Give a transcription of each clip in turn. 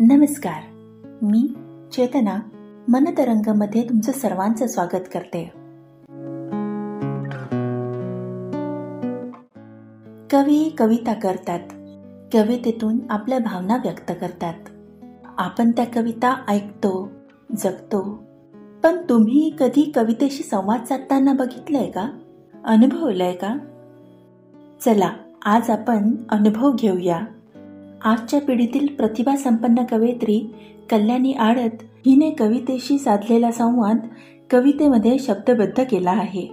नमस्कार. मी चेतना मनतरंगमध्ये तुमचं सर्वांचं स्वागत करते. कवी कविता करतात. कवितेतून आपल्या भावना व्यक्त करतात. आपण त्या कविता ऐकतो जगतो. पण तुम्ही कधी कवितेशी संवाद साधताना बघितलंय का? अनुभवलंय का? चला आज आपण अनुभव घेऊया. आजच्या पिढीतील प्रतिभा संपन्न कवयित्री कल्याणी आडत हिने कवितेशी साधलेला संवाद कवितेमध्ये शब्दबद्ध केला आहे.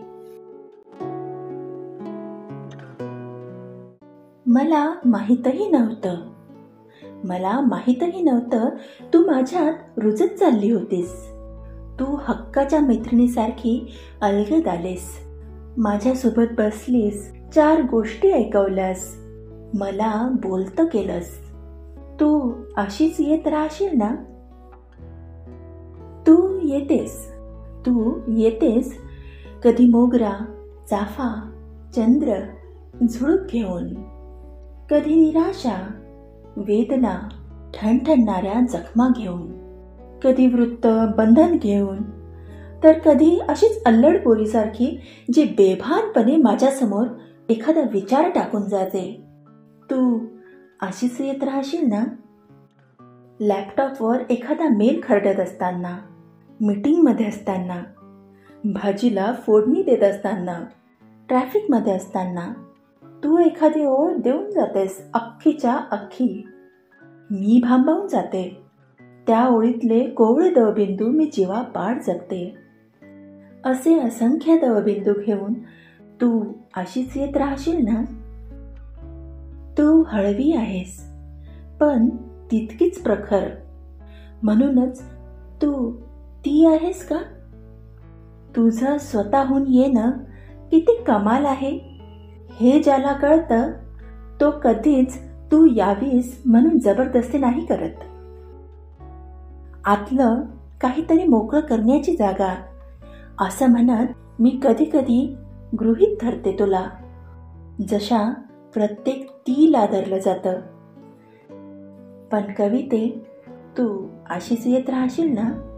मला माहीतही नव्हतं. मला माहीतही नव्हतं तू माझ्यात रुजत चालली होतीस. तू हक्काच्या मैत्रिणीसारखी अलगद आलीस. माझ्यासोबत बसलीस चार गोष्टी ऐकवल्यास. मला बोलत केलंस. तू अशीच येत राहशील ना? तू येतेस. तू येतेस. कधी मोगरा चाफा चंद्र झुळूक घेऊन. कधी निराशा वेदना ठणठणणाऱ्या जखमा घेऊन. कधी वृत्त बंधन घेऊन. तर कधी अशीच अल्लड पोरीसारखी जी बेभानपणे माझ्यासमोर एखादा विचार टाकून जाते. तू अशीच येत राहशील ना? लॅपटॉपवर एखादा मेल खरडत असताना मीटिंगमध्ये असताना भाजीला फोडणी देत असताना ट्रॅफिकमध्ये असताना तू एखादी ओळ देऊन जातेस अख्खीच्या अख्खी. मी भांबावून जाते. त्या ओळीतले कोवळे दवबिंदू मी जीवा पाड जगते. असे असंख्य दवबिंदू घेऊन तू अशीच येत राहशील ना? तू हळवी आहेस. पण तितकीच प्रखर. म्हणूनच तू ती आहेस का? तुझं स्वतःहून येणं किती कमाल आहे. हे ज्याला कळतं तो कधीच तू यावीस म्हणून जबरदस्ती नाही करत. आतलं काहीतरी मोकळं करण्याची जागा. असं म्हणत मी कधी कधी गृहित धरते तुला. जशा प्रत्येक ती आदरलं जातं. पण कविते तू अशीच येत राहशील ना?